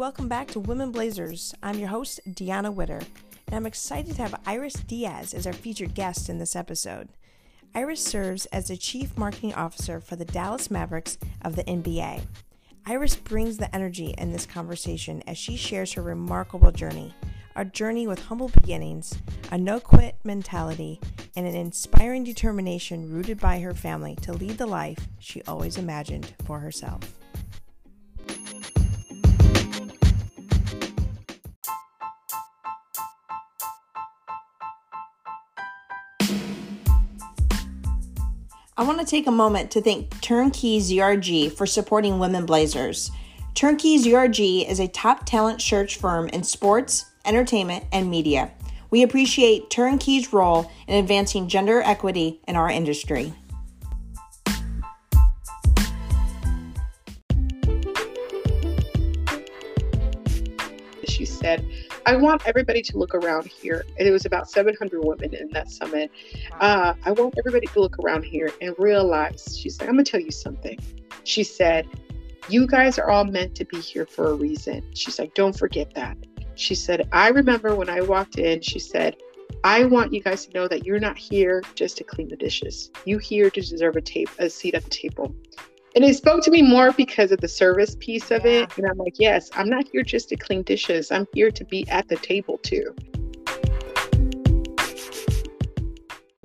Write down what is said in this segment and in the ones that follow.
welcome back to Women Blazers. I'm your host, Dionna Widder, and I'm excited to have Iris Diaz as our featured guest in this episode. Iris serves as the Chief Marketing Officer for the Dallas Mavericks of the NBA. Iris brings the energy in this conversation as she shares her remarkable journey a journey with humble beginnings, a no quit mentality, and an inspiring determination rooted by her family to lead the life she always imagined for herself. I want to take a moment to thank Turnkey ZRG for supporting Women Blazers. Turnkey ZRG is a top talent search firm in sports, entertainment, and media. We appreciate Turnkey's role in advancing gender equity in our industry. She said, I want everybody to look around here. And it was about 700 women in that summit. Uh, I want everybody to look around here and realize, she's like, I'm going to tell you something. She said, You guys are all meant to be here for a reason. She's like, Don't forget that. She said, I remember when I walked in, she said, I want you guys to know that you're not here just to clean the dishes. You here to deserve a tape, a seat at the table. And it spoke to me more because of the service piece of it. And I'm like, yes, I'm not here just to clean dishes. I'm here to be at the table too.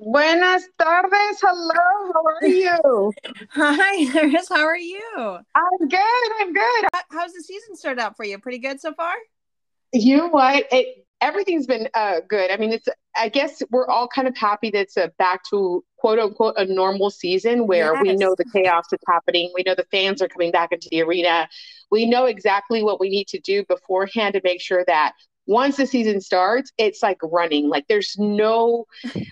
Buenas tardes. Hello. How are you? Hi, Iris. How are you? I'm good. I'm good. How's the season started out for you? Pretty good so far? You know what? It, everything's been uh, good. I mean, it's. I guess we're all kind of happy that it's a back to quote unquote a normal season where yes. we know the chaos is happening. We know the fans are coming back into the arena. We know exactly what we need to do beforehand to make sure that once the season starts, it's like running. Like there's no,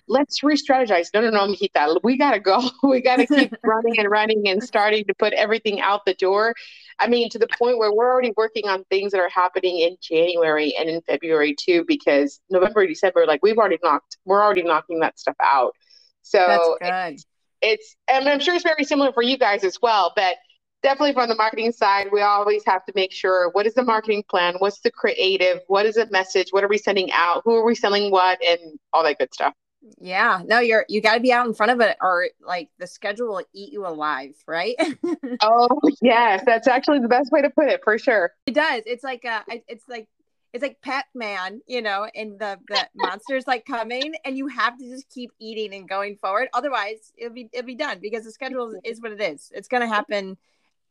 let's re-strategize. No, no, no, Mijita. We gotta go. We gotta keep running and running and starting to put everything out the door. I mean, to the point where we're already working on things that are happening in January and in February too, because November, December, like we've already knocked, we're already knocking that stuff out. So it's, it's, and I'm sure it's very similar for you guys as well, but definitely from the marketing side, we always have to make sure what is the marketing plan, what's the creative, what is the message, what are we sending out, who are we selling what, and all that good stuff. Yeah, no, you're you got to be out in front of it, or like the schedule will eat you alive, right? oh yes, that's actually the best way to put it for sure. It does. It's like uh, it's like it's like Pac-Man, you know, and the the monsters like coming, and you have to just keep eating and going forward. Otherwise, it'll be it'll be done because the schedule is what it is. It's going to happen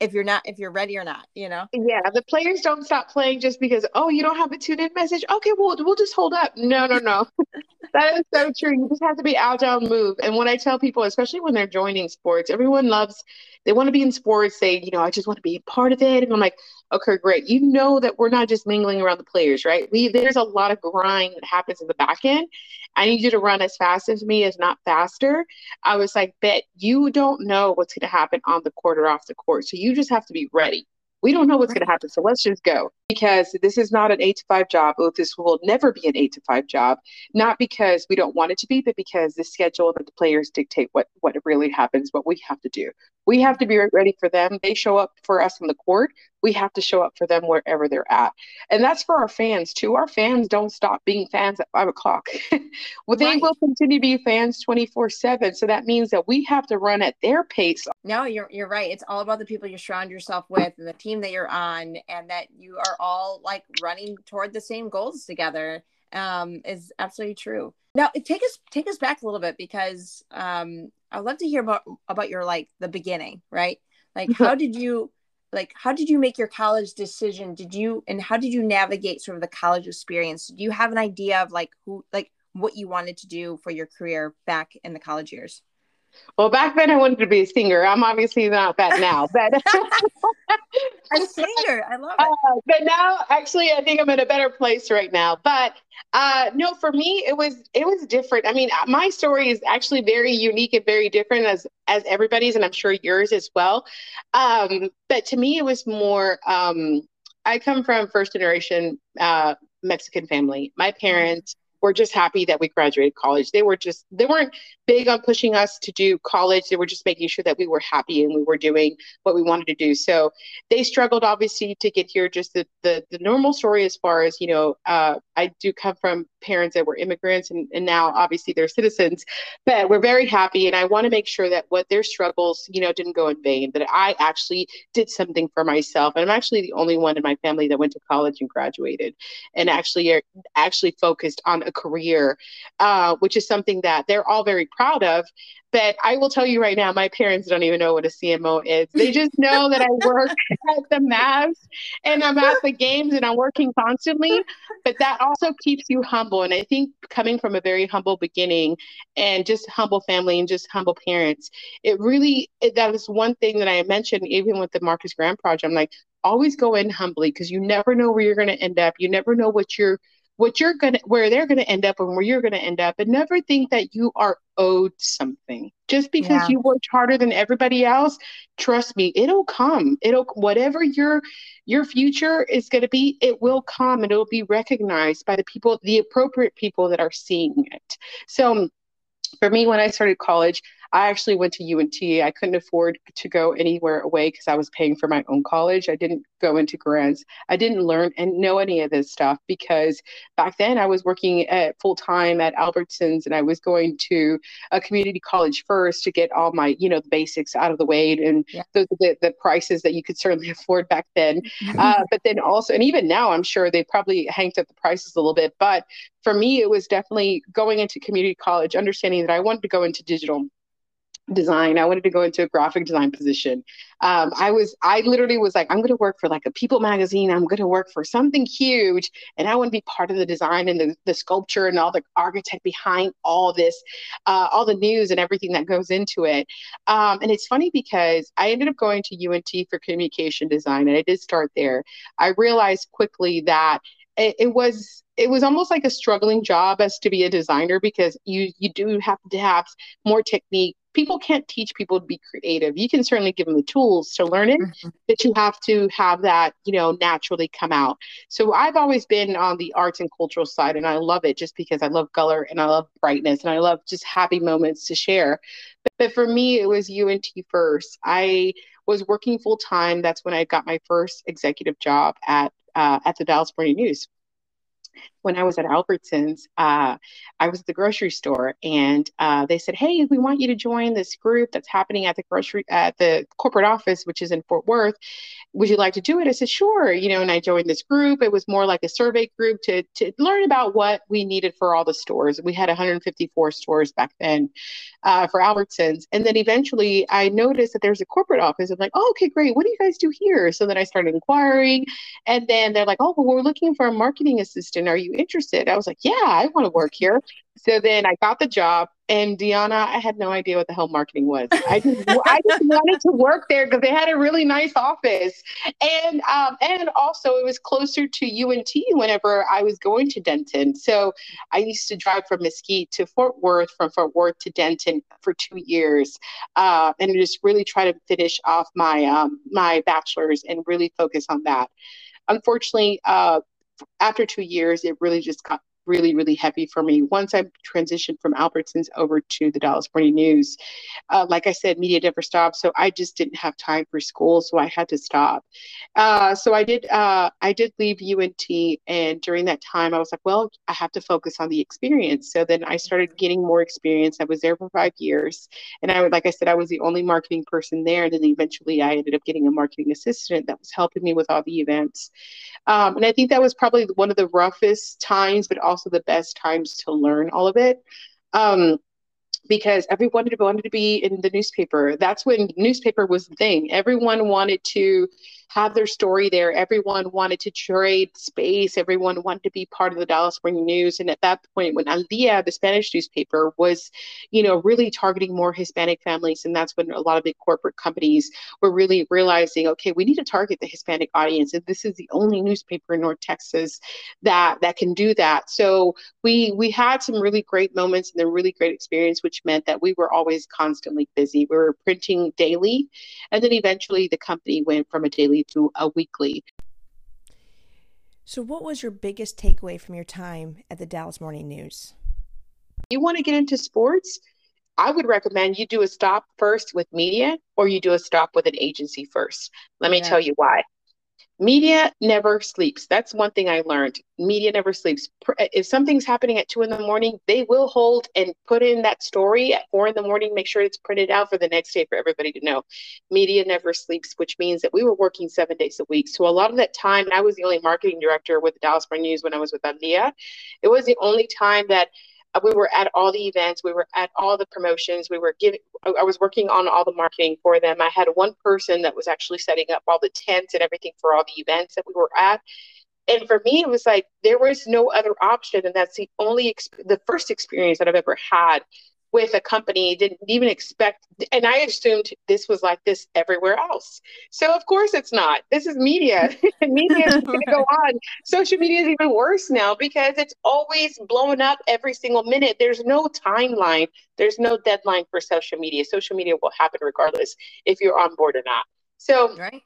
if you're not if you're ready or not you know? Yeah the players don't stop playing just because oh you don't have a tune in message? Okay well we'll just hold up. No no no. That is so true. You just have to be agile and move. And when i tell people especially when they're joining sports everyone loves they want to be in sports they you know i just want to be a part of it. And i'm like okay great you know that we're not just mingling around the players right we there's a lot of grind that happens in the back end i need you to run as fast as me as not faster i was like bet you don't know what's going to happen on the court or off the court so you just have to be ready we don't know what's going to happen. So let's just go because this is not an eight to five job. This will never be an eight to five job, not because we don't want it to be, but because the schedule that the players dictate what, what really happens, what we have to do. We have to be ready for them. They show up for us on the court. We have to show up for them wherever they're at. And that's for our fans too. Our fans don't stop being fans at five o'clock. well, they right. will continue to be fans 24 seven. So that means that we have to run at their pace. No, you're, you're right. It's all about the people you surround yourself with and the team that you're on and that you are all like running toward the same goals together um, is absolutely true. Now, take us take us back a little bit because um, I'd love to hear about about your like the beginning, right? Like, how did you like how did you make your college decision? Did you and how did you navigate sort of the college experience? Do you have an idea of like who like what you wanted to do for your career back in the college years? Well, back then I wanted to be a singer. I'm obviously not that now, but a singer. I love it. Uh, but now, actually, I think I'm in a better place right now. But uh, no, for me, it was it was different. I mean, uh, my story is actually very unique and very different as as everybody's, and I'm sure yours as well. Um, but to me, it was more. Um, I come from first generation uh, Mexican family. My parents were just happy that we graduated college. They were just they weren't big on pushing us to do college. They were just making sure that we were happy and we were doing what we wanted to do. So they struggled obviously to get here. Just the the, the normal story as far as you know, uh, I do come from parents that were immigrants and, and now obviously they're citizens, but we're very happy. And I want to make sure that what their struggles, you know, didn't go in vain. That I actually did something for myself. And I'm actually the only one in my family that went to college and graduated, and actually actually focused on a career, uh, which is something that they're all very proud of. But I will tell you right now, my parents don't even know what a CMO is. They just know that I work at the Mavs and I'm at the games and I'm working constantly. But that also keeps you humble. And I think coming from a very humble beginning and just humble family and just humble parents, it really, it, that is one thing that I mentioned, even with the Marcus Graham project. I'm like, always go in humbly because you never know where you're going to end up. You never know what you're what you're gonna where they're gonna end up and where you're gonna end up and never think that you are owed something. Just because yeah. you worked harder than everybody else trust me it'll come. It'll whatever your your future is going to be it will come and it'll be recognized by the people the appropriate people that are seeing it. So for me when i started college I actually went to UNT. I couldn't afford to go anywhere away because I was paying for my own college. I didn't go into grants. I didn't learn and know any of this stuff because back then I was working at full time at Albertsons and I was going to a community college first to get all my, you know, the basics out of the way and yeah. the, the, the, prices that you could certainly afford back then. uh, but then also, and even now, I'm sure they probably hanged up the prices a little bit. But for me, it was definitely going into community college, understanding that I wanted to go into digital design. I wanted to go into a graphic design position. Um, I was, I literally was like, I'm going to work for like a People magazine. I'm going to work for something huge, and I want to be part of the design and the, the sculpture and all the architect behind all this, uh, all the news and everything that goes into it. Um, and it's funny because I ended up going to UNT for communication design, and I did start there. I realized quickly that it, it was it was almost like a struggling job as to be a designer because you you do have to have more technique people can't teach people to be creative. You can certainly give them the tools to learn it, mm-hmm. but you have to have that, you know, naturally come out. So I've always been on the arts and cultural side, and I love it just because I love color and I love brightness and I love just happy moments to share. But, but for me, it was UNT first. I was working full time. That's when I got my first executive job at uh, at the Dallas Morning News when I was at Albertsons, uh, I was at the grocery store and uh, they said, Hey, we want you to join this group that's happening at the grocery, at the corporate office, which is in Fort Worth. Would you like to do it? I said, Sure. You know, and I joined this group. It was more like a survey group to, to learn about what we needed for all the stores. We had 154 stores back then uh, for Albertsons. And then eventually I noticed that there's a corporate office. I'm like, Oh, okay, great. What do you guys do here? So then I started inquiring. And then they're like, Oh, well, we're looking for a marketing assistant. Are you interested? I was like, yeah, I want to work here. So then I got the job, and Dionna, I had no idea what the hell marketing was. I just, I just wanted to work there because they had a really nice office, and um, and also it was closer to UNT whenever I was going to Denton. So I used to drive from Mesquite to Fort Worth, from Fort Worth to Denton for two years, uh, and just really try to finish off my um, my bachelor's and really focus on that. Unfortunately, uh, after two years, it really just got really, really heavy for me. Once I transitioned from Albertsons over to the Dallas Morning News, uh, like I said, media never stopped. So I just didn't have time for school, so I had to stop. Uh, so I did. Uh, I did leave UNT, and during that time, I was like, well, I have to focus on the experience. So then I started getting more experience. I was there for five years, and I would, like I said, I was the only marketing person there. And then eventually, I ended up getting a marketing assistant that was helping me with all the events. Um, and I think that was probably one of the roughest times, but also the best times to learn all of it. Um, because everyone wanted to be in the newspaper. That's when newspaper was the thing. Everyone wanted to have their story there. Everyone wanted to trade space. Everyone wanted to be part of the Dallas Morning News. And at that point, when Al Dia, the Spanish newspaper, was, you know, really targeting more Hispanic families, and that's when a lot of big corporate companies were really realizing, okay, we need to target the Hispanic audience, and this is the only newspaper in North Texas that that can do that. So we we had some really great moments and a really great experience, which meant that we were always constantly busy. We were printing daily, and then eventually the company went from a daily to a weekly. So, what was your biggest takeaway from your time at the Dallas Morning News? You want to get into sports? I would recommend you do a stop first with media or you do a stop with an agency first. Let me yeah. tell you why. Media never sleeps. That's one thing I learned. Media never sleeps. Eh, if something's happening at two in the morning, they will hold and put in that story at four in the morning, make sure it's printed out for the next day for everybody to know. Media never sleeps, which means that we were working seven days a week. So a lot of that time, I was the only marketing director with the Dallas Morning News when I was with Al Dia. It was the only time that Uh, we were at all the events we were at all the promotions we were giving i was working on all the marketing for them. I had one person that was actually setting up all the tents and everything for all the events that we were at. And for me it was like there was no other option and that's the only the first experience that i've ever had with a company didn't even expect and i assumed this was like this everywhere else. So of course it's not. This is media. Media is going to go on. Social media is even worse now because it's always blowing up every single minute. There's no timeline. There's no deadline for social media. Social media will happen regardless if you're on board or not. So right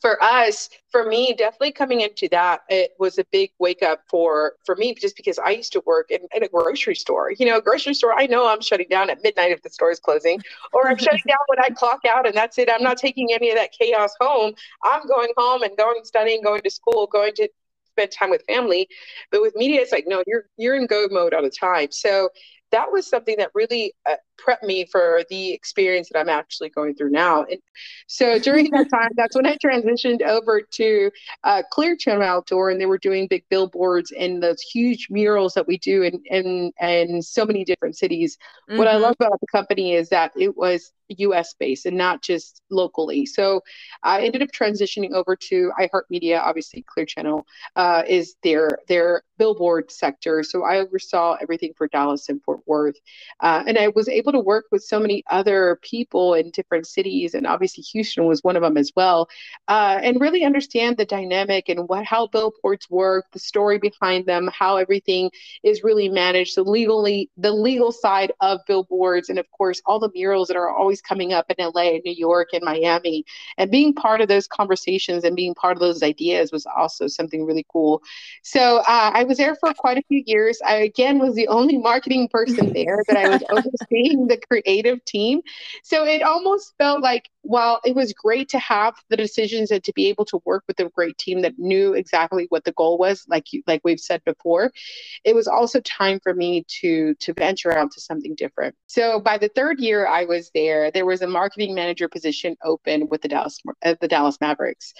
for us, for me, definitely coming into that, it was a big wake up for for me, just because I used to work in, in a grocery store. You know, a grocery store. I know I'm shutting down at midnight if the store is closing, or I'm shutting down when I clock out, and that's it. I'm not taking any of that chaos home. I'm going home and going studying, going to school, going to spend time with family. But with media, it's like no, you're you're in go mode all the time. So that was something that really uh, prepped me for the experience that I'm actually going through now. And so during that time, that's when I transitioned over to uh, Clear Channel Outdoor, and they were doing big billboards and those huge murals that we do in in, in so many different cities. Mm-hmm. What I mm-hmm. love about the company is that it was US based and not just locally. So I ended up transitioning over to iHeartMedia. Obviously, Clear Channel uh, is their their billboard sector. So I oversaw everything for Dallas and Fort Worth, uh, and I was able to work with so many other people in different cities, and obviously Houston was one of them as well, uh, and really understand the dynamic and what how billboards work, the story behind them, how everything is really managed, the legally the legal side of billboards, and of course all the murals that are always coming up in LA, New York, and Miami. And being part of those conversations and being part of those ideas was also something really cool. So uh, I was there for quite a few years. I again was the only marketing person there, but I was overseeing the creative team. So it almost felt like while it was great to have the decisions and to be able to work with a great team that knew exactly what the goal was, like you, like we've said before, it was also time for me to to venture out to something different. So by the third year I was there, there was a marketing manager position open with the Dallas uh, the Dallas Mavericks.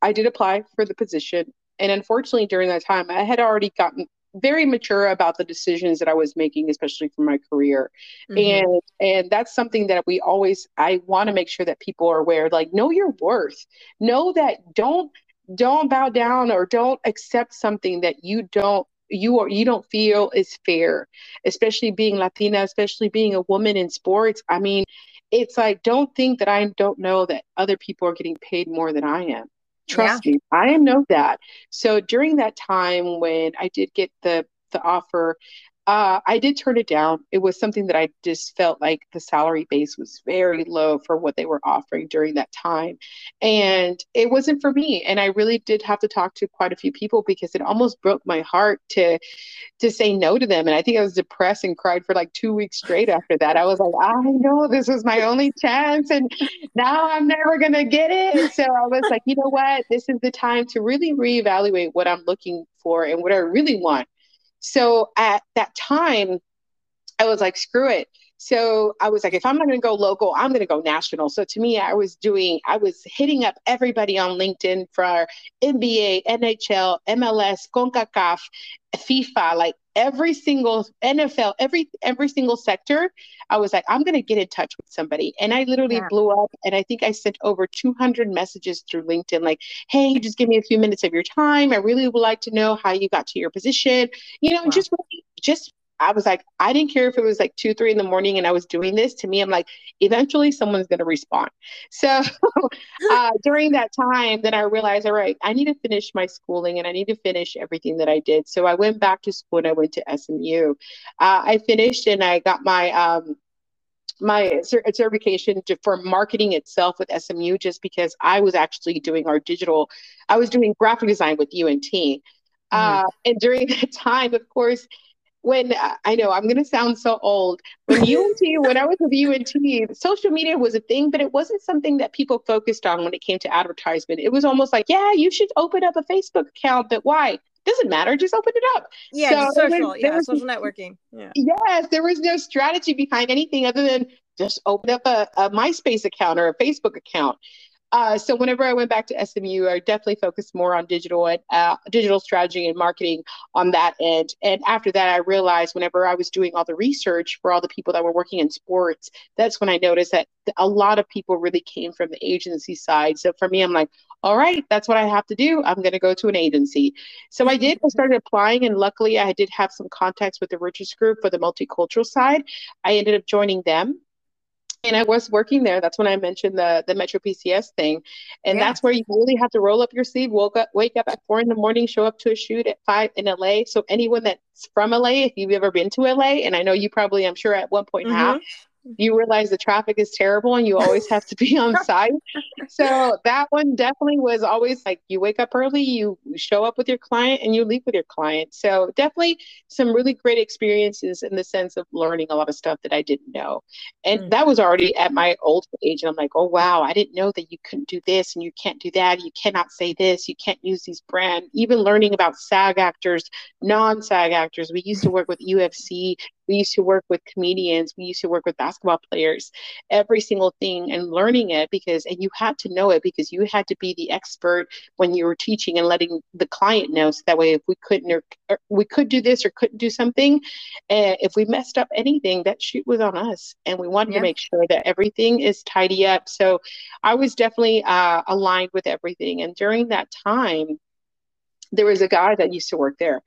I did apply for the position, and unfortunately during that time I had already gotten very mature about the decisions that I was making, especially for my career. Mm-hmm. And and that's something that we always I want to make sure that people are aware, like know your worth. Know that don't don't bow down or don't accept something that you don't you or you don't feel is fair, especially being Latina, especially being a woman in sports. I mean, it's like don't think that I don't know that other people are getting paid more than I am. Trust yeah. me, I know that. So during that time when I did get the the offer, uh, I did turn it down. It was something that I just felt like the salary base was very low for what they were offering during that time. And it wasn't for me. And I really did have to talk to quite a few people because it almost broke my heart to to say no to them. And I think I was depressed and cried for like two weeks straight after that. I was like, I know this was my only chance and now I'm never gonna get it. So I was like, you know what? This is the time to really reevaluate what I'm looking for and what I really want so at that time, I was like, screw it. So I was like, if I'm not going to go local, I'm going to go national. So to me, I was doing, I was hitting up everybody on LinkedIn for NBA, NHL, MLS, CONCACAF, FIFA, like every single NFL, every every single sector. I was like, I'm going to get in touch with somebody, and I literally yeah. blew up. And I think I sent over 200 messages through LinkedIn, like, "Hey, just give me a few minutes of your time. I really would like to know how you got to your position. You know, wow. just really, just I was like, I didn't care if it was like two, three in the morning and I was doing this. To me, I'm like, eventually someone's going to respond. So uh, during that time, then I realized, all right, I need to finish my schooling and I need to finish everything that I did. So I went back to school and I went to SMU. Uh, I finished and I got my um, my certification to, for marketing itself with SMU just because I was actually doing our digital, I was doing graphic design with UNT. Uh, and during that time, of course, when I know I'm going to sound so old, when UNT, when I was with UNT, social media was a thing, but it wasn't something that people focused on when it came to advertisement. It was almost like, yeah, you should open up a Facebook account, but why? Doesn't matter, just open it up. Yeah, so social, was, yeah, was, social networking. Yeah. Yes, there was no strategy behind anything other than just open up a, a MySpace account or a Facebook account. Uh, so whenever I went back to SMU, I definitely focused more on digital and uh, digital strategy and marketing on that end. And after that, I realized whenever I was doing all the research for all the people that were working in sports, that's when I noticed that a lot of people really came from the agency side. So for me, I'm like, all right, that's what I have to do. I'm going to go to an agency. So I did. I started applying, and luckily, I did have some contacts with the Richards Group for the multicultural side. I ended up joining them and I was working there. That's when I mentioned the the Metro PCS thing, and yeah. that's where you really have to roll up your sleeve, woke up, wake up at four in the morning, show up to a shoot at five in LA. So anyone that's from LA, if you've ever been to LA, and I know you probably, I'm sure at one point mm-hmm. have, you realize the traffic is terrible and you always have to be on site. So that one definitely was always like you wake up early, you show up with your client, and you leave with your client. So definitely some really great experiences in the sense of learning a lot of stuff that I didn't know. And mm-hmm. that was already at my old age. And I'm like, oh, wow, I didn't know that you couldn't do this and you can't do that. You cannot say this. You can't use these brand. Even learning about SAG actors, non SAG actors. We used to work with UFC we used to work with comedians. We used to work with basketball players, every single thing and learning it because, and you had to know it because you had to be the expert when you were teaching and letting the client know. So that way, if we couldn't, or, or we could do this or couldn't do something, uh, if we messed up anything, that shoot was on us. And we wanted yeah. to make sure that everything is tidy up. So I was definitely uh, aligned with everything. And during that time, there was a guy that used to work there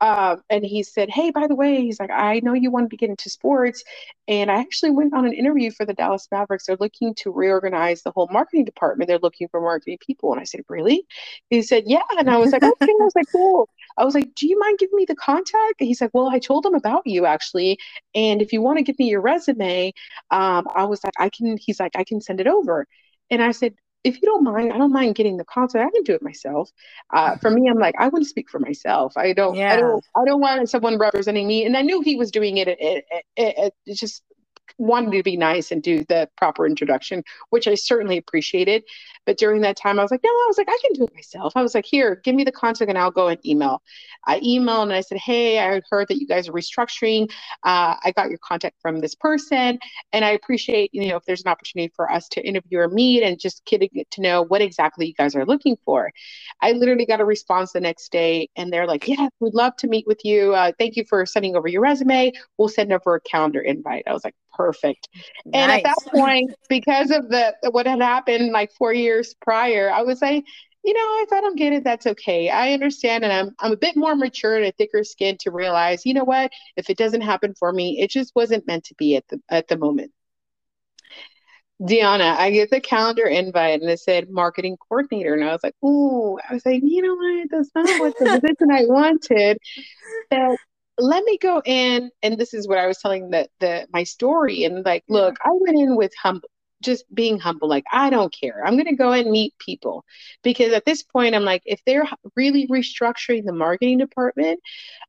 uh, and he said, Hey, by the way, he's like, I know you wanted to get into sports. And I actually went on an interview for the Dallas Mavericks. They're looking to reorganize the whole marketing department. They're looking for marketing people. And I said, Really? He said, Yeah. And I was like, Okay. I was like, Cool. I was like, Do you mind giving me the contact? And he's like, Well, I told him about you actually. And if you want to give me your resume, um, I was like, I can, he's like, I can send it over. And I said, if you don't mind, I don't mind getting the content. I can do it myself. Uh, for me, I'm like, I want to speak for myself. I don't, yeah. I don't, I don't want someone representing me. And I knew he was doing it. It, it, it, it just wanted to be nice and do the proper introduction, which I certainly appreciated. But during that time, I was like, no, I was like, I can do it myself. I was like, here, give me the contact and I'll go and email. I emailed and I said, hey, I heard that you guys are restructuring. Uh, I got your contact from this person. And I appreciate, you know, if there's an opportunity for us to interview or meet and just getting to know what exactly you guys are looking for. I literally got a response the next day and they're like, yeah, we'd love to meet with you. Uh, thank you for sending over your resume. We'll send over a calendar invite. I was like, perfect. Nice. And at that point, because of the what had happened like four years prior, I was like, you know, if I don't get it, that's okay. I understand, and I'm I'm a bit more mature and a thicker skin to realize, you know what, if it doesn't happen for me, it just wasn't meant to be at the at the moment. Dionna, I get the calendar invite and it said marketing coordinator. And I was like, oh, I was like, you know what? That's not what the position I wanted. But let me go in and this is what i was telling the, the my story and like look i went in with humble just being humble like i don't care. I'm going to go and meet people. Because at this point i'm like if they're really restructuring the marketing department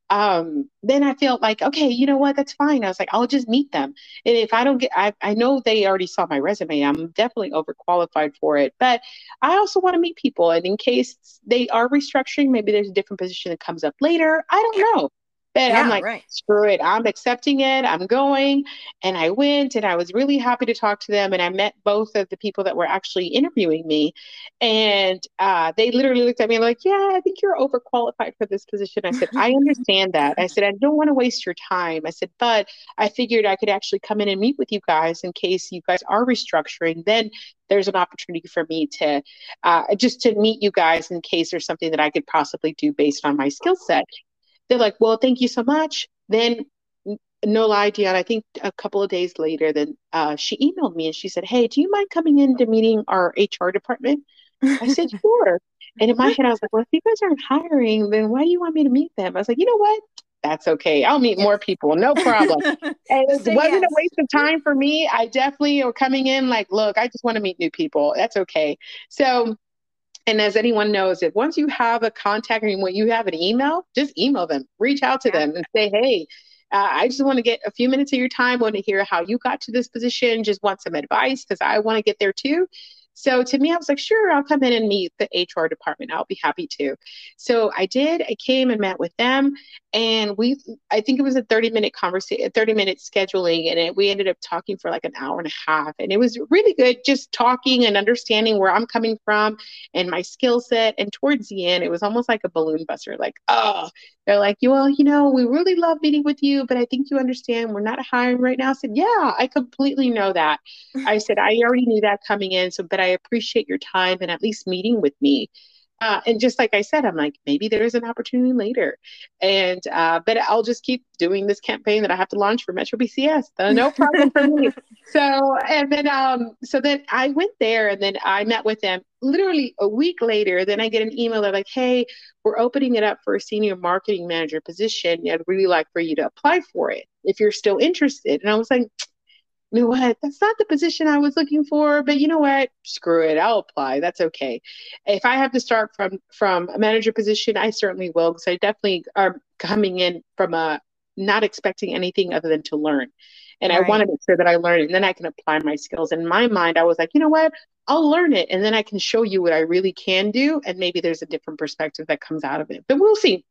um, then i felt like okay you know what? That's fine. I was like i'll just meet them. And if i don't get i, I know they already saw my resume i'm definitely overqualified for it but i also want to meet people and in case they are restructuring maybe there's a different position that comes up later i don't know yeah, I'm like, right. screw it. I'm accepting it. I'm going. And I went and I was really happy to talk to them. And I met both of the people that were actually interviewing me. And uh, they literally looked at me like, yeah, I think you're overqualified for this position. I said, I understand that. I said, I don't want to waste your time. I said, but I figured I could actually come in and meet with you guys in case you guys are restructuring. Then there's an opportunity for me to uh, just to meet you guys in case there's something that I could possibly do based on my skill set. They're like, well, thank you so much. Then, no lie, Dion, I think a couple of days later, then uh, she emailed me and she said, hey, do you mind coming in to meeting our HR department? I said, sure. And in my head, I was like, well, if you guys aren't hiring, then why do you want me to meet them? I was like, you know what? That's okay. I'll meet yes. more people. No problem. and it wasn't yes. a waste of time for me. I definitely are coming in like, look, I just want to meet new people. That's okay. So And as anyone knows, if once you have a contact or when you have an email, just email them, reach out to yeah. them and say, hey, uh, I just want to get a few minutes of your time, want to hear how you got to this position, just want some advice because I want to get there too. So to me, I was like, sure, I'll come in and meet the HR department. I'll be happy to. So I did. I came and met with them, and we, I think it was a 30 minute conversation, 30 minute scheduling, and it, we ended up talking for like an hour and a half. And it was really good just talking and understanding where I'm coming from and my skill set. And towards the end, it was almost like a balloon buster, like, oh, they're like, well, you know, we really love meeting with you, but I think you understand we're not hiring right now. I said, yeah, I completely know that. I said, I already knew that coming in. So, but I appreciate your time and at least meeting with me. Uh, and just like I said, I'm like, maybe there is an opportunity later. And, uh, but I'll just keep doing this campaign that I have to launch for Metro PCS. Uh, no problem for me. So, and then, um, so then I went there and then I met with them literally a week later. Then I get an email. They're like, hey, we're opening it up for a senior marketing manager position. I'd really like for you to apply for it if you're still interested. And I was like, what? That's not the position I was looking for, but you know what? Screw it. I'll apply. That's okay. If I have to start from from a manager position, I certainly will because I definitely are coming in from a not expecting anything other than to learn. And right. I want to make sure that I learn and then I can apply my skills. In my mind, I was like, you know what? I'll learn it and then I can show you what I really can do. And maybe there's a different perspective that comes out of it. But we'll see.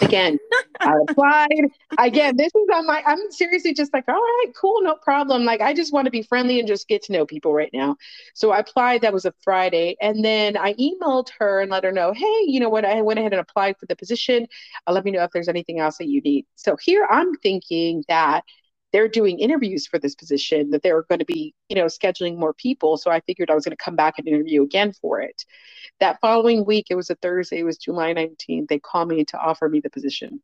Again, I applied. Again, this is on my, I'm seriously just like, all right, cool, no problem. Like, I just want to be friendly and just get to know people right now. So I applied. That was a Friday. And then I emailed her and let her know, hey, you know what? I went ahead and applied for the position. Uh, let me know if there's anything else that you need. So here I'm thinking that they're doing interviews for this position that they're going to be you know scheduling more people. So i figured i was going to come back and interview again for it. That following week it was a thursday it was july 19th they called me to offer me the position.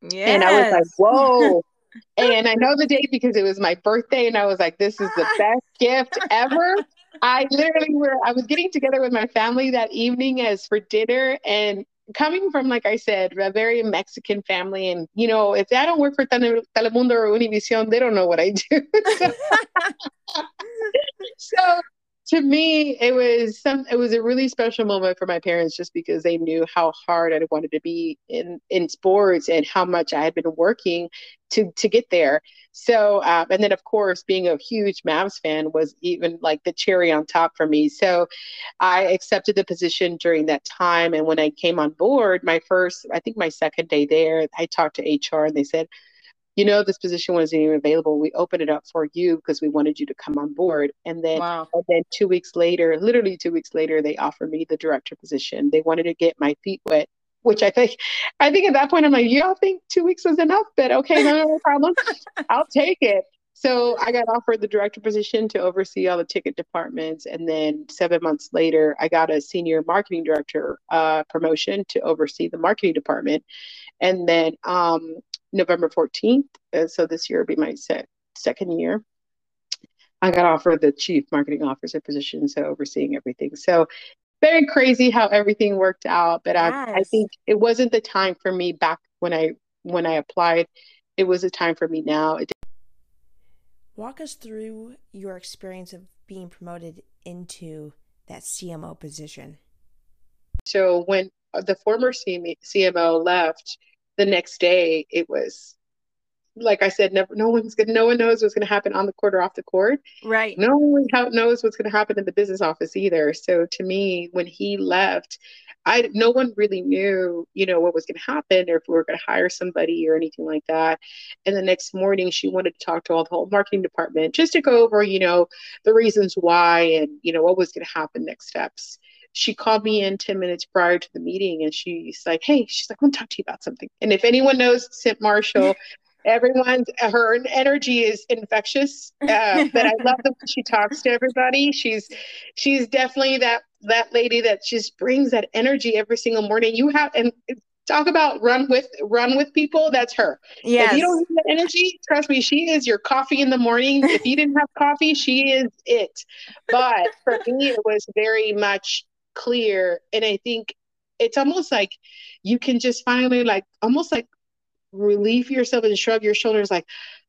Yes. and i was like whoa. And i know the date because it was my birthday and i was like this is the best gift ever. I literally were i was getting together with my family that evening as for dinner and coming from, like I said, a very Mexican family, and you know, if I don't work for Tele- Telemundo or Univision, they don't know what I do. so, so to me, it was some. It was a really special moment for my parents, just because they knew how hard I wanted to be in in sports and how much I had been working to to get there. So, um, and then of course, being a huge Mavs fan was even like the cherry on top for me. So, I accepted the position during that time. And when I came on board, my first, I think my second day there, I talked to HR and they said, you know, this position wasn't even available. We opened it up for you because we wanted you to come on board. And then, wow. and then two weeks later, literally two weeks later, they offered me the director position. They wanted to get my feet wet which I think, I think at that point I'm like, you don't think two weeks was enough, but okay, no, no problem. I'll take it. So I got offered the director position to oversee all the ticket departments, and then seven months later, I got a senior marketing director uh, promotion to oversee the marketing department. And then um, November 14th, uh, so this year will be my se- second year. I got offered the chief marketing officer position, so overseeing everything. So very crazy how everything worked out. But yes. I, I think it wasn't the time for me back when I when I applied. It was a time for me now. It Walk us through your experience of being promoted into that CMO position. So when the former CMO left, the next day it was like I said, never, no one's gonna, no one knows what's going to happen on the court or off the court. Right. No one knows what's going to happen in the business office either. So to me, when he left, I no one really knew, you know, what was going to happen or if we were going to hire somebody or anything like that. And the next morning, she wanted to talk to all the whole marketing department just to go over, you know, the reasons why and you know what was going to happen next steps she called me in 10 minutes prior to the meeting and she's like, Hey, she's like, I want to talk to you about something. And if anyone knows Cynt Marshall, everyone's her energy is infectious uh, but i love the way she talks to everybody. She's she's definitely that that lady that just brings that energy every single morning. You have and talk about run with run with people that's her. Yeah you don't have that energy trust me she is your coffee in the morning. If you didn't have coffee she is it. But for me it was very much clear. And i think it's almost like you can just finally like almost like relieve yourself and shrug your shoulders like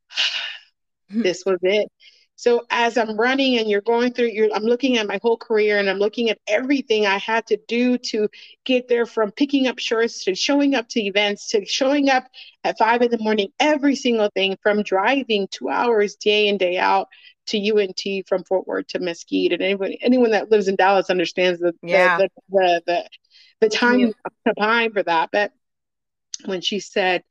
this was it. So as I'm running and you're going through, you're, I'm looking at my whole career and I'm looking at everything I had to do to get there from picking up shirts to showing up to events to showing up at five in the morning, every single thing from driving two hours day in, day out to UNT from Fort Worth to Mesquite. And anyone, anyone that lives in Dallas understands the, yeah. the, the, the, the, time, yeah. time for that. But when she said,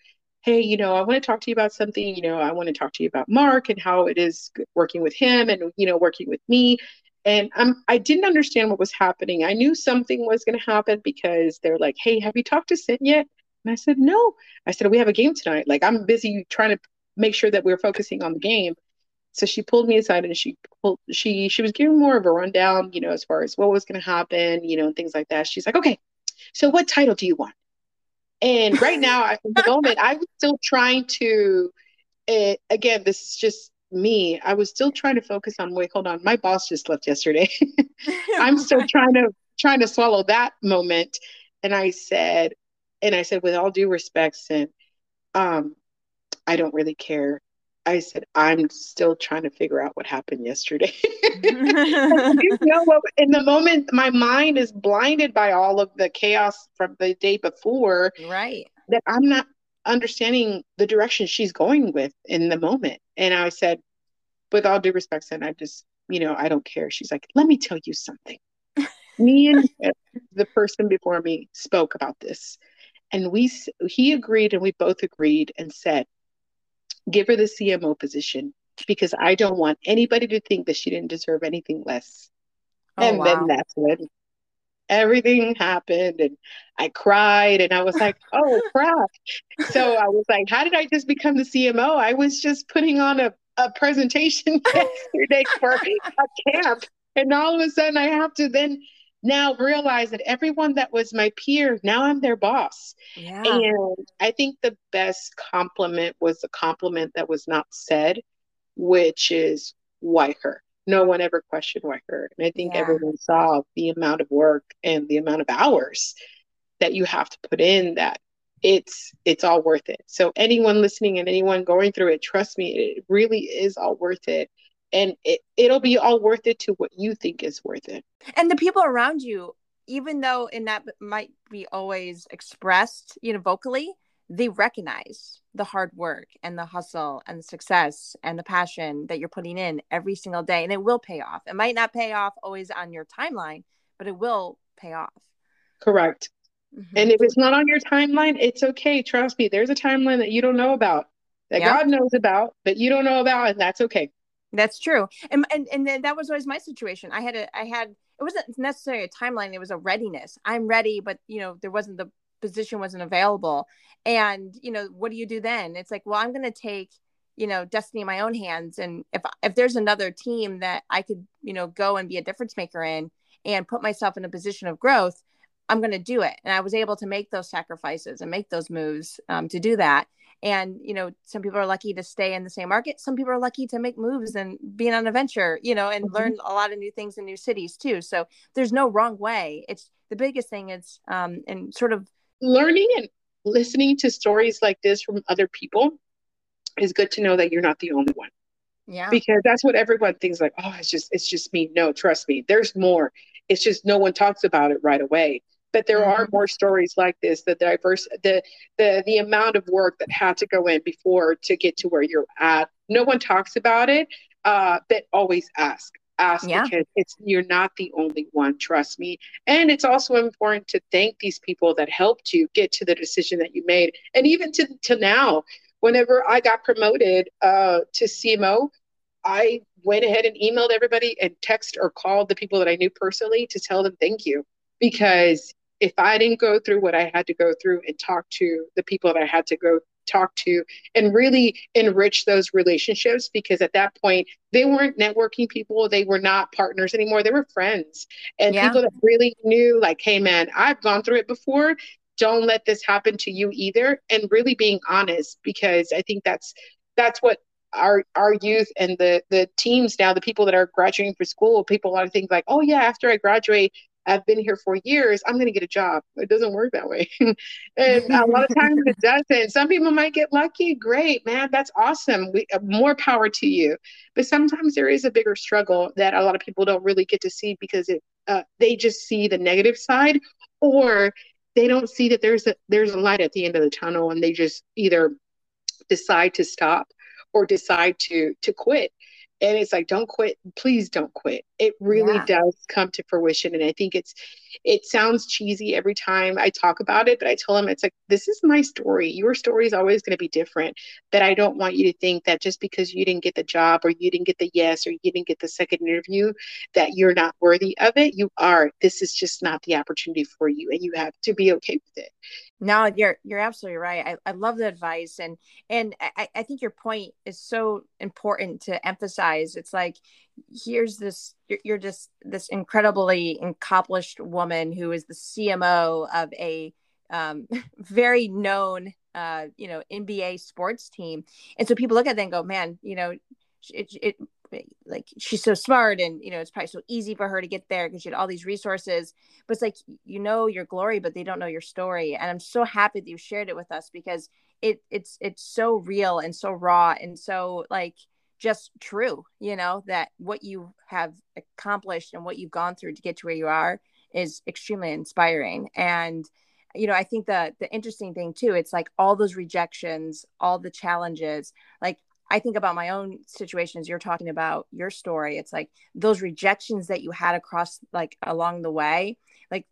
hey, you know, I want to talk to you about something. You know, I want to talk to you about Mark and how it is working with him and, you know, working with me. And I'm, I didn't understand what was happening. I knew something was going to happen because they're like, hey, have you talked to Cynt yet? And I said, no. I said, we have a game tonight. Like, I'm busy trying to make sure that we're focusing on the game. So she pulled me aside and she pulled, she, she was giving more of a rundown, you know, as far as what was going to happen, you know, and things like that. She's like, okay, so what title do you want? And right now, at the moment, I was still trying to, uh, again, this is just me. I was still trying to focus on, wait, hold on. My boss just left yesterday. I'm still trying to, trying to swallow that moment. And I said, and I said, with all due respect, and um, I don't really care I said, I'm still trying to figure out what happened yesterday. you know what? In the moment, my mind is blinded by all of the chaos from the day before. Right. That I'm not understanding the direction she's going with in the moment. And I said, with all due respect, and I just, you know, I don't care. She's like, let me tell you something. me and the person before me spoke about this. And we, he agreed, and we both agreed and said, give her the CMO position because I don't want anybody to think that she didn't deserve anything less. Oh, and wow. then that's when everything happened and I cried and I was like, oh crap. so I was like, how did I just become the CMO? I was just putting on a, a presentation yesterday for a camp. And all of a sudden I have to then now realize that everyone that was my peer, now I'm their boss. Yeah. And I think the best compliment was the compliment that was not said, which is why her. No one ever questioned why her. And I think yeah. everyone saw the amount of work and the amount of hours that you have to put in that it's it's all worth it. So anyone listening and anyone going through it, trust me, it really is all worth it and it, it'll be all worth it to what you think is worth it. And the people around you even though in that might be always expressed you know vocally they recognize the hard work and the hustle and the success and the passion that you're putting in every single day. And it will pay off. It might not pay off always on your timeline but it will pay off. Correct. Mm-hmm. and if it's not on your timeline it's okay. Trust me there's a timeline that you don't know about that yep. god knows about that you don't know about and that's okay that's true. And and and that was always my situation. I had a I had it wasn't necessarily a timeline, it was a readiness. I'm ready, but you know, there wasn't the position wasn't available. And, you know, what do you do then? It's like, well, I'm gonna take, you know, destiny in my own hands. And if if there's another team that I could, you know, go and be a difference maker in and put myself in a position of growth, I'm going to do it. And I was able to make those sacrifices and make those moves um, to do that and you know some people are lucky to stay in the same market some people are lucky to make moves and be on a venture you know and mm-hmm. learn a lot of new things in new cities too. So there's no wrong way. It's the biggest thing is um and sort of learning and listening to stories like this from other people is good to know that you're not the only one. Yeah. Because that's what everyone thinks like oh it's just it's just me. No trust me there's more. It's just no one talks about it right away but there mm-hmm. are more stories like this the diverse the the the amount of work that had to go in before to get to where you're at. No one talks about it uh but always ask. Ask yeah. because it's you're not the only one trust me. And it's also important to thank these people that helped you get to the decision that you made. And even to, to now whenever i got promoted uh, to cmo i went ahead and emailed everybody and text or called the people that i knew personally to tell them thank you. Because if I didn't go through what I had to go through and talk to the people that I had to go talk to and really enrich those relationships because at that point they weren't networking people they were not partners anymore they were friends and yeah. people that really knew like hey man i've gone through it before don't let this happen to you either and really being honest because i think that's that's what our our youth and the the teams now the people that are graduating for school people are think like oh yeah after i graduate I've been here for years, I'm going to get a job. It doesn't work that way. and a lot of times it doesn't. Some people might get lucky. Great, man. That's awesome. We, uh, more power to you. But sometimes there is a bigger struggle that a lot of people don't really get to see because it, uh, they just see the negative side or they don't see that there's a there's a light at the end of the tunnel and they just either decide to stop or decide to to quit and it's like don't quit. Please don't quit. It really yeah. does come to fruition and i think it's it sounds cheesy every time i talk about it but i tell them it's like this is my story. Your story is always going to be different but i don't want you to think that just because you didn't get the job or you didn't get the yes or you didn't get the second interview that you're not worthy of it. You are. This is just not the opportunity for you and you have to be okay with it no you're you're absolutely right. I, I love the advice and and I, I think your point is so important to emphasize. It's like here's this you're, just this incredibly accomplished woman who is the cmo of a um, very known uh, you know nba sports team. And so people look at that and go man you know it, it like she's so smart and you know it's probably so easy for her to get there because she had all these resources but it's like you know your glory but they don't know your story and i'm so happy that you shared it with us because it it's it's so real and so raw and so like just true you know that what you have accomplished and what you've gone through to get to where you are is extremely inspiring. And you know i think the the interesting thing too it's like all those rejections all the challenges like I think about my own situations. You're talking about your story. It's like those rejections that you had across, like along the way. Like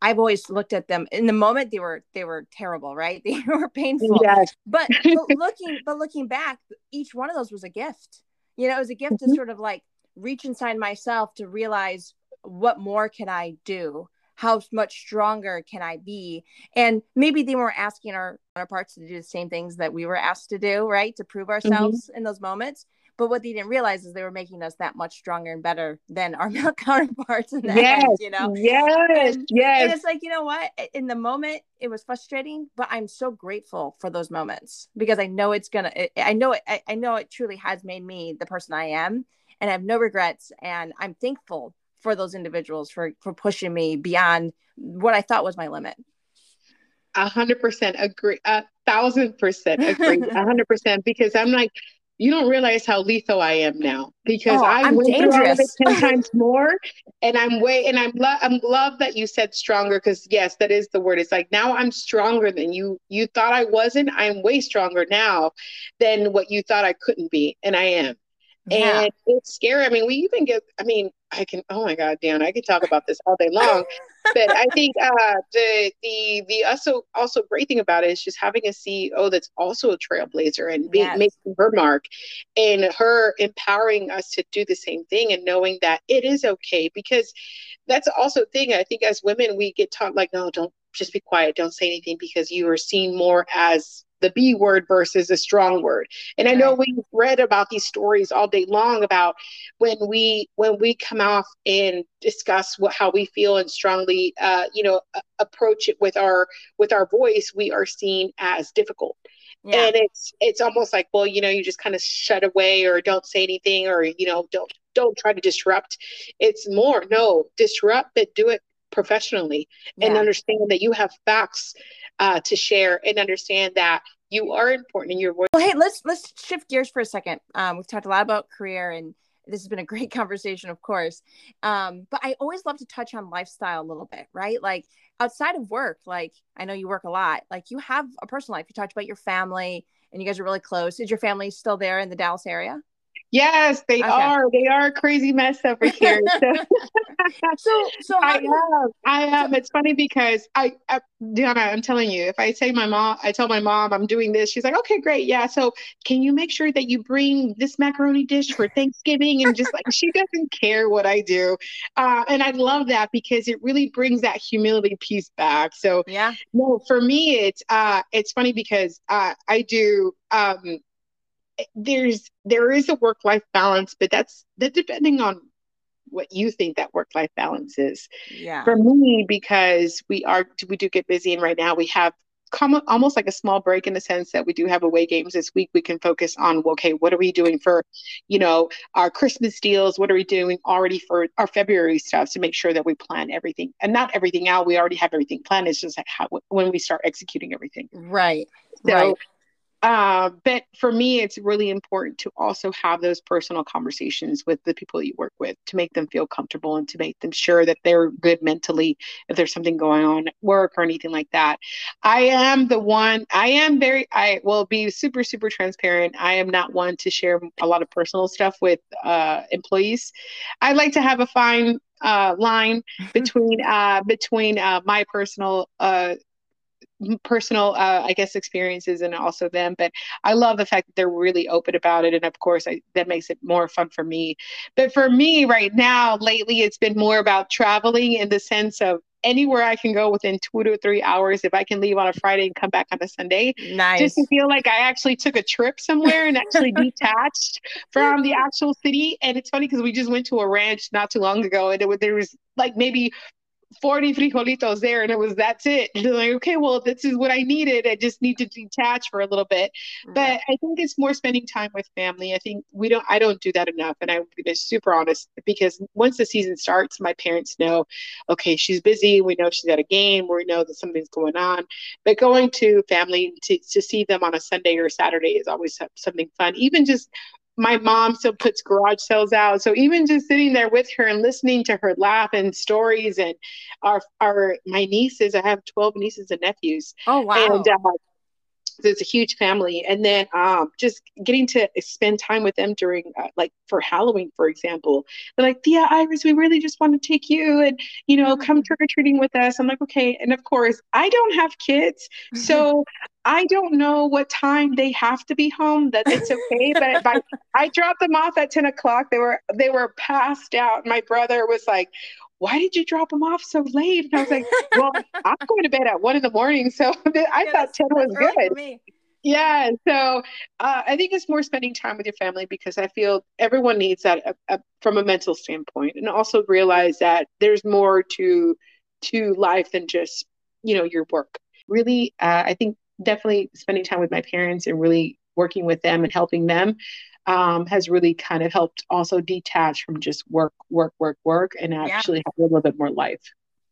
I've always looked at them in the moment. They were they were terrible, right? They were painful. Yes. But, but looking but looking back, each one of those was a gift. You know, it was a gift mm-hmm. to sort of like reach inside myself to realize what more can I do how much stronger can I be? And maybe they were asking our counterparts to do the same things that we were asked to do, right? To prove mm-hmm. ourselves mm-hmm. in those moments. But what they didn't realize is they were making us that much stronger and better than our male counterparts in the yes, end, you know? Yes, and, yes. And it's like, you know what? In the moment, it was frustrating, but I'm so grateful for those moments because I know it's gonna. I know it. I know it truly has made me the person I am, and I have no regrets. And I'm thankful for those individuals for for pushing me beyond what I thought was my limit. A hundred percent agree. A thousand percent agree. A hundred percent because I'm like, you don't realize how lethal I am now because oh, I went dangerous. through all of it ten times more, and I'm way and I'm I'm love that you said stronger because yes, that is the word. It's like now I'm stronger than you. You thought I wasn't. I'm way stronger now than what you thought I couldn't be, and I am. Yeah. And it's scary. I mean, we even get, I mean, I can, oh my God, Dan, I could talk about this all day long. but I think uh, the, the, the also, also great thing about it is just having a CEO that's also a trailblazer and being, yes. making her mark and her empowering us to do the same thing and knowing that it is okay because that's also thing. I think as women, we get taught like, no, don't just be quiet. Don't say anything because you are seen more as the B word versus a strong word. And I know we've read about these stories all day long about when we when we come off and discuss what how we feel and strongly uh, you know approach it with our with our voice, we are seen as difficult. Yeah. And it's it's almost like, well, you know, you just kind of shut away or don't say anything or you know, don't don't try to disrupt. It's more, no, disrupt, but do it professionally yeah. and understand that you have facts uh, to share and understand that you are important in your voice. Well, hey, let's let's shift gears for a second. Um, we've talked a lot about career, and this has been a great conversation, of course. Um, but I always love to touch on lifestyle a little bit, right? Like outside of work, like I know you work a lot. Like you have a personal life. You talked about your family, and you guys are really close. Is your family still there in the Dallas area? Yes, they okay. are. They are a crazy mess over here. So, so, so I have. I have. It's funny because I, I, Dionna, I'm telling you, if I say my mom, I tell my mom I'm doing this, she's like, okay, great, yeah. So, can you make sure that you bring this macaroni dish for Thanksgiving? And just like she doesn't care what I do, uh, and I love that because it really brings that humility piece back. So, yeah, no, for me, it's uh, it's funny because uh, I do um Eh, there's there is a work life balance, but that's that depending on what you think that work life balance is. Yeah. For me, because we are we do get busy, and right now we have come almost like a small break in the sense that we do have away games this week. We can focus on okay, what are we doing for, you know, our Christmas deals? What are we doing already for our February stuff to make sure that we plan everything and not everything out. We already have everything planned. It's just how when we start executing everything. Right. So right. Uh, but for me, it's really important to also have those personal conversations with the people you work with to make them feel comfortable and to make them sure that they're good mentally if there's something going on at work or anything like that. I am the one, I am very, I will be super, super transparent. I am not one to share a lot of personal stuff with uh, employees. I like to have a fine uh, line between uh, between uh, my personal uh, personal uh, i guess experiences and also them but i love the fact that they're really open about it and of course I, that makes it more fun for me but for me right now lately it's been more about traveling in the sense of anywhere I can go within two to three hours. If I can leave on a Friday and come back on a Sunday, nice. just to feel like I actually took a trip somewhere and actually detached from the actual city. And it's funny because we just went to a ranch not too long ago, and it, there was like maybe 40 frijolitos there and it was that's it. And like okay well this is what i needed. I just need to detach for a little bit. Mm-hmm. But i think it's more spending time with family. I think we don't i don't do that enough and i'm be super honest because once the season starts my parents know okay she's busy. We know she's at a game. We know that something's going on. But going to family to, to see them on a sunday or saturday is always something fun. Even just my mom still puts garage sales out. So even just sitting there with her and listening to her laugh and stories and our our my nieces, I have 12 nieces and nephews. Oh wow. And uh, it's a huge family and then um, just getting to spend time with them during uh, like for halloween for example they're like thea iris we really just want to take you and you know come mm-hmm. trick-or-treating with us i'm like okay and of course i don't have kids so I don't know what time they have to be home. That it's okay, but I, I dropped them off at ten o'clock. They were they were passed out. My brother was like, why did you drop them off so late? And I was like, well, I'm going to bed at one in the morning. So I yeah, thought 10 was good. Yeah. So uh, I think it's more spending time with your family because I feel everyone needs that uh, uh, from a mental standpoint and also realize that there's more to, to life than just, you know, your work. Really, uh, I think definitely spending time with my parents and really working with them and helping them um, has really kind of helped also detach from just work, work, work, work, and actually yeah. have a little bit more life.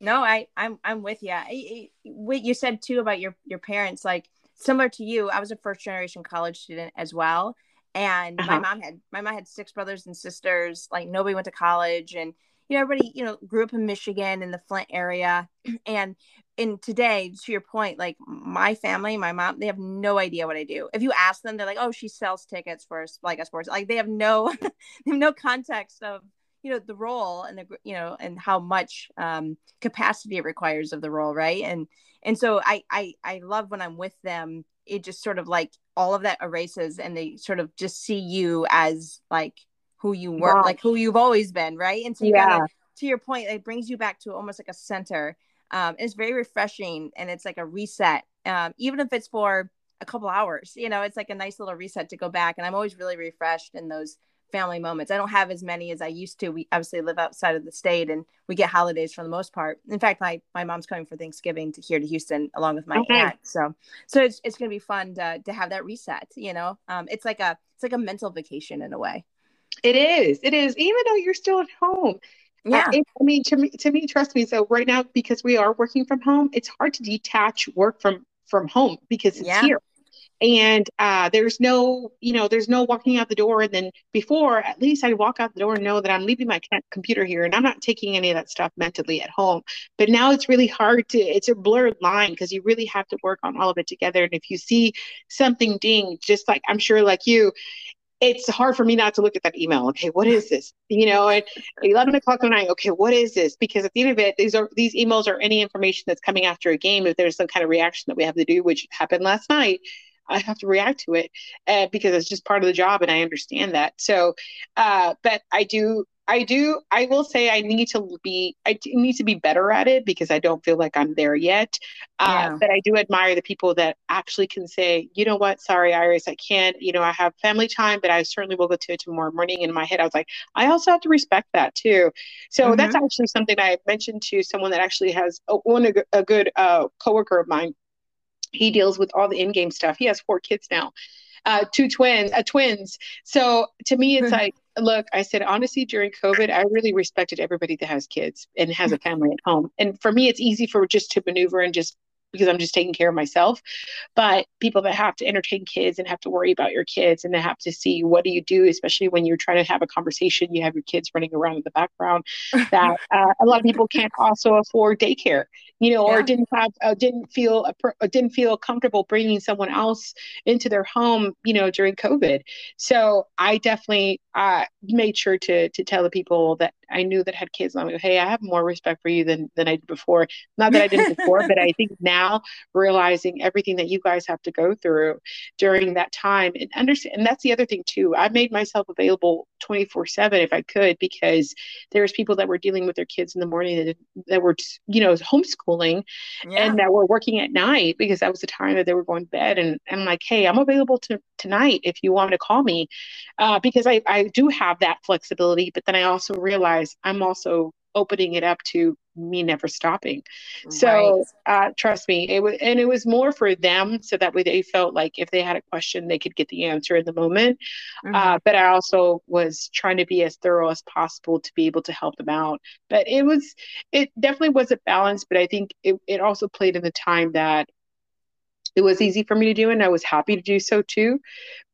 No, I, I'm, I'm with you. I, I, what you said too about your, your parents, like similar to you, I was a first generation college student as well, and uh-huh. my mom had, my mom had six brothers and sisters. Like nobody went to college, and you know everybody, you know, grew up in Michigan in the Flint area, and and today to your point like my family my mom they have no idea what i do if you ask them they're like oh she sells tickets for like a sports like they have no they have no context of you know the role and the you know and how much um capacity it requires of the role right and and so i i i love when i'm with them it just sort of like all of that erases and they sort of just see you as like who you were wow. like who you've always been right and so you yeah. gotta to your point it brings you back to almost like a center um, it's very refreshing and it's like a reset um, even if it's for a couple hours you know it's like a nice little reset to go back. And i'm always really refreshed in those family moments. I don't have as many as i used to. We obviously live outside of the state and we get holidays for the most part. In fact my my mom's coming for thanksgiving to here to houston along with my okay. aunt. So so it's, it's going to be fun to, to have that reset you know? Um, it's like a it's like a mental vacation in a way. It is. It is. Even though you're still at home yeah. I, I, mean, to me, to me, trust me. So right now, because we are working from home, it's hard to detach work from from home because it's yeah. here. And uh, there's no, you know, there's no walking out the door. And then before, at least I'd walk out the door and know that I'm leaving my computer here and I'm not taking any of that stuff mentally at home. But now it's really hard to, it's a blurred line because you really have to work on all of it together. And if you see something ding, just like I'm sure, like you, it's hard for me not to look at that email. Okay, what is this? You know, at 11 o'clock at night, okay, what is this? Because at the end of it, these are these emails are any information that's coming after a game. If there's some kind of reaction that we have to do, which happened last night, I have to react to it uh, because it's just part of the job, and I understand that. So, uh, but I do I do. I will say I need to be. I need to be better at it because I don't feel like I'm there yet. Uh, yeah. But I do admire the people that actually can say, you know what, sorry, Iris, I can't. You know, I have family time, but I certainly will go to it tomorrow morning. In my head, I was like, I also have to respect that too. So mm-hmm. that's actually something I mentioned to someone that actually has a, one a, a good uh, coworker of mine he deals with all the in-game stuff. He has four kids now, uh, two twins, uh, twins. So to me, it's like, look, I said honestly, during COVID, I really respected everybody that has kids and has a family at home. And for me, it's easy for just to maneuver and just because I'm just taking care of myself. But people that have to entertain kids and have to worry about your kids and they have to see what do you do, especially when you're trying to have a conversation, you have your kids running around in the background. That uh, a lot of people can't also afford daycare, you know, yeah. or didn't have, uh, didn't feel, uh, didn't feel comfortable bringing someone else into their home, you know, during COVID. So I definitely uh, made sure to to tell the people that I knew that had kids. I'm like, hey, I have more respect for you than than I did before. Not that I didn't before, but I think now realizing everything that you guys have to go through during that time and understand. And that's the other thing too. I made myself available 24 seven if I could because there's people that were dealing with their kids in the morning that, that were you know homeschooling yeah. and that were working at night because that was the time that they were going to bed. And, and I'm like, hey, I'm available to tonight if you want to call me uh, because I I do have that flexibility. But then I also realize realize I'm also opening it up to me never stopping. So right. uh, trust me, it was, and it was more for them so that way they felt like if they had a question, they could get the answer in the moment. Mm-hmm. Uh, but I also was trying to be as thorough as possible to be able to help them out. But it was, it definitely was a balance. But I think it, it also played in the time that it was easy for me to do and I was happy to do so too.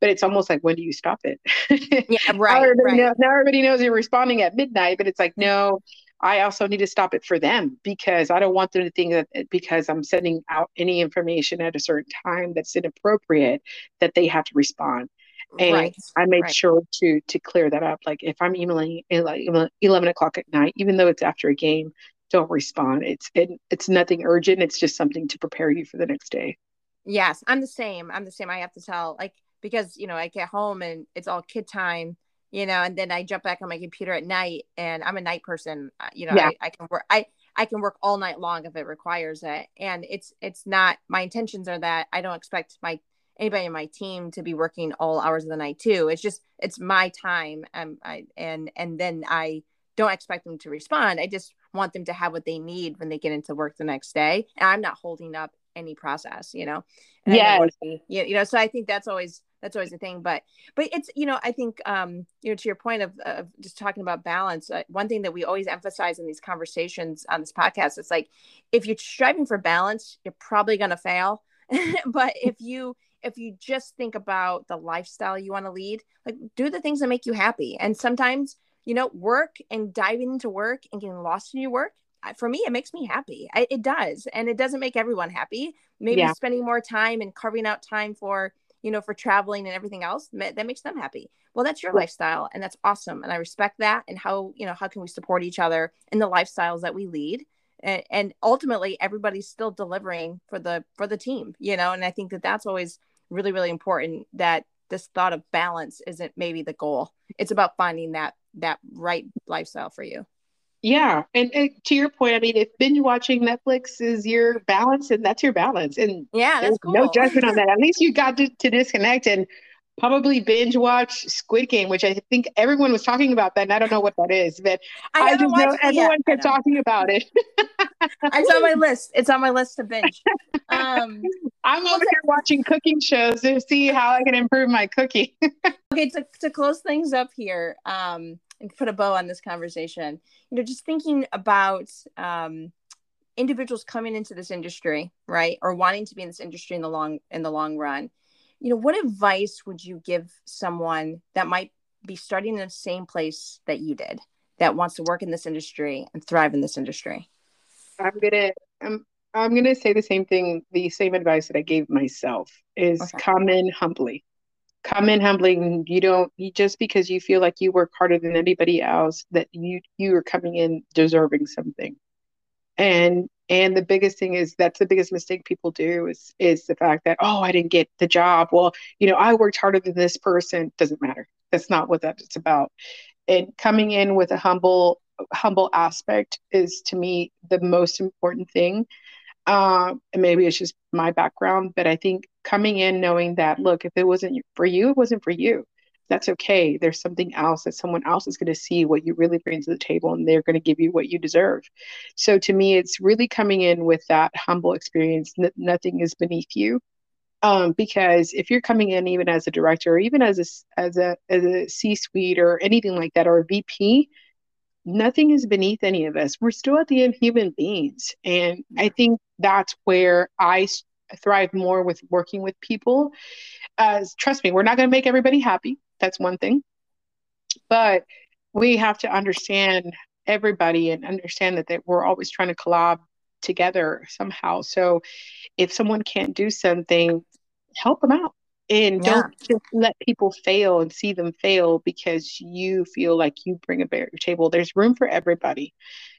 But it's almost like when do you stop it? Yeah, right. now, everybody right. Knows, now everybody knows you're responding at midnight, but it's like, no, I also need to stop it for them because I don't want them to think that eh, because I'm sending out any information at a certain time that's inappropriate that they have to respond. And right. I made right. sure to to clear that up. Like if I'm emailing eh, like eleven o'clock at night, even though it's after a game, don't respond. It's it, it's nothing urgent. It's just something to prepare you for the next day. Yes, I'm the same. I'm the same. I have to tell like because you know I get home and it's all kid time, you know, and then I jump back on my computer at night, and I'm a night person. Uh, you know, yeah. I, I can work. I I can work all night long if it requires it, and it's it's not my intentions are that I don't expect my anybody in my team to be working all hours of the night too. It's just it's my time, and I and and then I don't expect them to respond. I just want them to have what they need when they get into work the next day, and I'm not holding up any process you know? Yeah you know so i think that's always that's always a thing but but it's you know i think um you know to your point of, of just talking about balance uh, one thing that we always emphasize in these conversations on this podcast is like if you're striving for balance you're probably going to fail. But if you if you just think about the lifestyle you want to lead like do the things that make you happy. And sometimes you know work and diving into work and getting lost in your work for me, it makes me happy. I, it does. And it doesn't make everyone happy. Maybe yeah. spending more time and carving out time for, you know, for traveling and everything else, that makes them happy. Well, that's your lifestyle and that's awesome. And I respect that. And how, you know, how can we support each other in the lifestyles that we lead? And, and ultimately everybody's still delivering for the, for the team, you know? And I think that that's always really, really important that this thought of balance isn't maybe the goal. It's about finding that, that right lifestyle for you. Yeah, and, and, to your point, I mean, if binge watching Netflix is your balance, and that's your balance, and yeah, that's cool. No judgment on that. At least you got to, to disconnect and probably binge watch Squid Game, which I think everyone was talking about that. And I don't know what that is, but I, I just know everyone kept talking about it. it's on my list. It's on my list to binge. Um, I'm over here watching cooking shows to see how I can improve my cooking. okay, to, to close things up here, um, and put a bow on this conversation, you know, just thinking about um, individuals coming into this industry, right, or wanting to be in this industry in the long in the long run. You know, what advice would you give someone that might be starting in the same place that you did, that wants to work in this industry and thrive in this industry? I'm gonna I'm I'm gonna say the same thing, the same advice that I gave myself is okay. come in humbly come in humbling you don't you just because you feel like you work harder than anybody else that you you are coming in deserving something. And and the biggest thing is that's the biggest mistake people do is is the fact that oh i didn't get the job. Well you know i worked harder than this person. Doesn't matter. That's not what that's about. And coming in with a humble humble aspect is to me the most important thing. Uh, and maybe it's just my background but i think coming in knowing that look if it wasn't for you it wasn't for you that's okay. There's something else that someone else is going to see what you really bring to the table and they're going to give you what you deserve. So to me, it's really coming in with that humble experience. N- nothing is beneath you. Um, because if you're coming in even as a director or even as a as a as a C-suite or anything like that or a VP, nothing is beneath any of us. We're still at the end human beings, and I think that's where I thrive more with working with people. As trust me, we're not going to make everybody happy. That's one thing. But we have to understand everybody and understand that, that we're always trying to collab together somehow. So if someone can't do something, help them out. And yeah. don't just let people fail and see them fail because you feel like you bring a your table. There's room for everybody.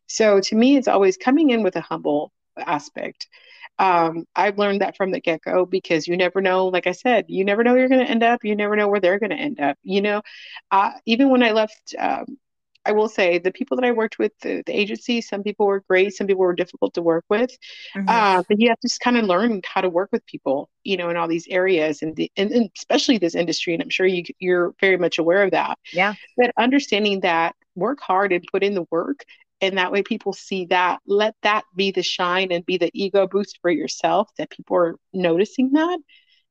So to me, it's always coming in with a humble aspect um, I've learned that from the get go because you never know. Like I said, you never know you're going to end up. You never know where they're going to end up. You know, uh, even when I left, um, I will say the people that I worked with, the, the, agency, some people were great, some people were difficult to work with. Mm-hmm. Uh, but you have to just kind of learn how to work with people, you know, in all these areas and, the, and, and especially this industry. And I'm sure you, you're very much aware of that. Yeah. But understanding that work hard and put in the work and that way people see that let that be the shine and be the ego boost for yourself that people are noticing that.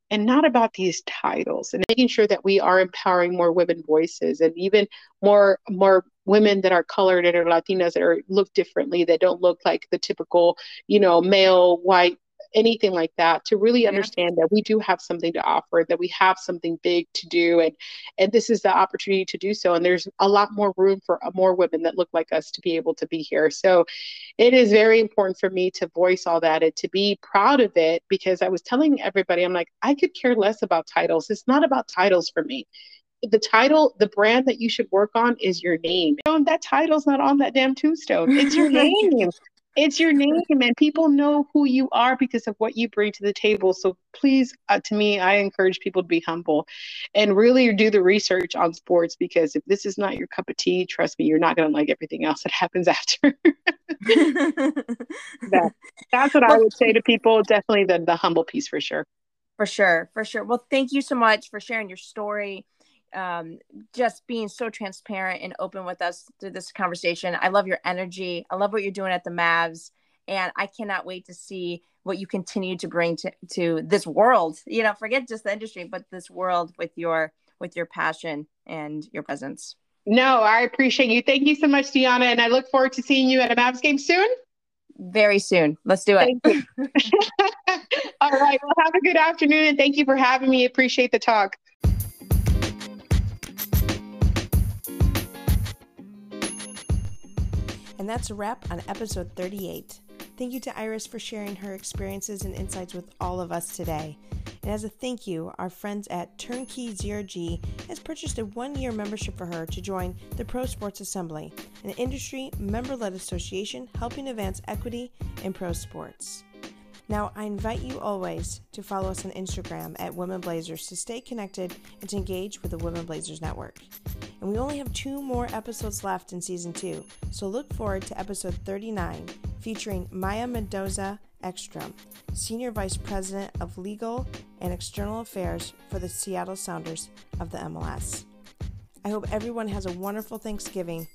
And not about these titles and making sure that we are empowering more women voices and even more more women that are colored and are latinas that are look differently that don't look like the typical you know male white anything like that to really yeah. understand that we do have something to offer that we have something big to do and and this is the opportunity to do so and there's a lot more room for uh, more women that look like us to be able to be here so it is very important for me to voice all that and to be proud of it because i was telling everybody i'm like i could care less about titles it's not about titles for me the title, the brand that you should work on is your name. You know, that title's not on that damn tombstone. It's your name. It's your name, and people know who you are because of what you bring to the table. So please, uh, to me, I encourage people to be humble and really do the research on sports because if this is not your cup of tea, trust me, you're not going to like everything else that happens after. that, that's what I would say to people. Definitely the, the humble piece for sure. For sure. For sure. Well, thank you so much for sharing your story um, just being so transparent and open with us through this conversation. I love your energy. I love what you're doing at the Mavs. And I cannot wait to see what you continue to bring to, to this world. You know, forget just the industry, but this world with your with your passion and your presence. No, I appreciate you. Thank you so much, Dionna. And I look forward to seeing you at a Mavs game soon. Very soon. Let's do it. All right. Well, have a good afternoon and thank you for having me. Appreciate the talk. And that's a wrap on episode 38. Thank you to Iris for sharing her experiences and insights with all of us today. And as a thank you, our friends at Turnkey ZRG has purchased a one year membership for her to join the Pro Sports Assembly, an industry member led association helping advance equity in pro sports. Now, I invite you always to follow us on Instagram at Women Blazers to stay connected and to engage with the Women Blazers Network. And we only have two more episodes left in season two, so look forward to episode 39 featuring Maya Mendoza Exstrom, Senior Vice President of Legal and External Affairs for the Seattle Sounders of the MLS. I hope everyone has a wonderful Thanksgiving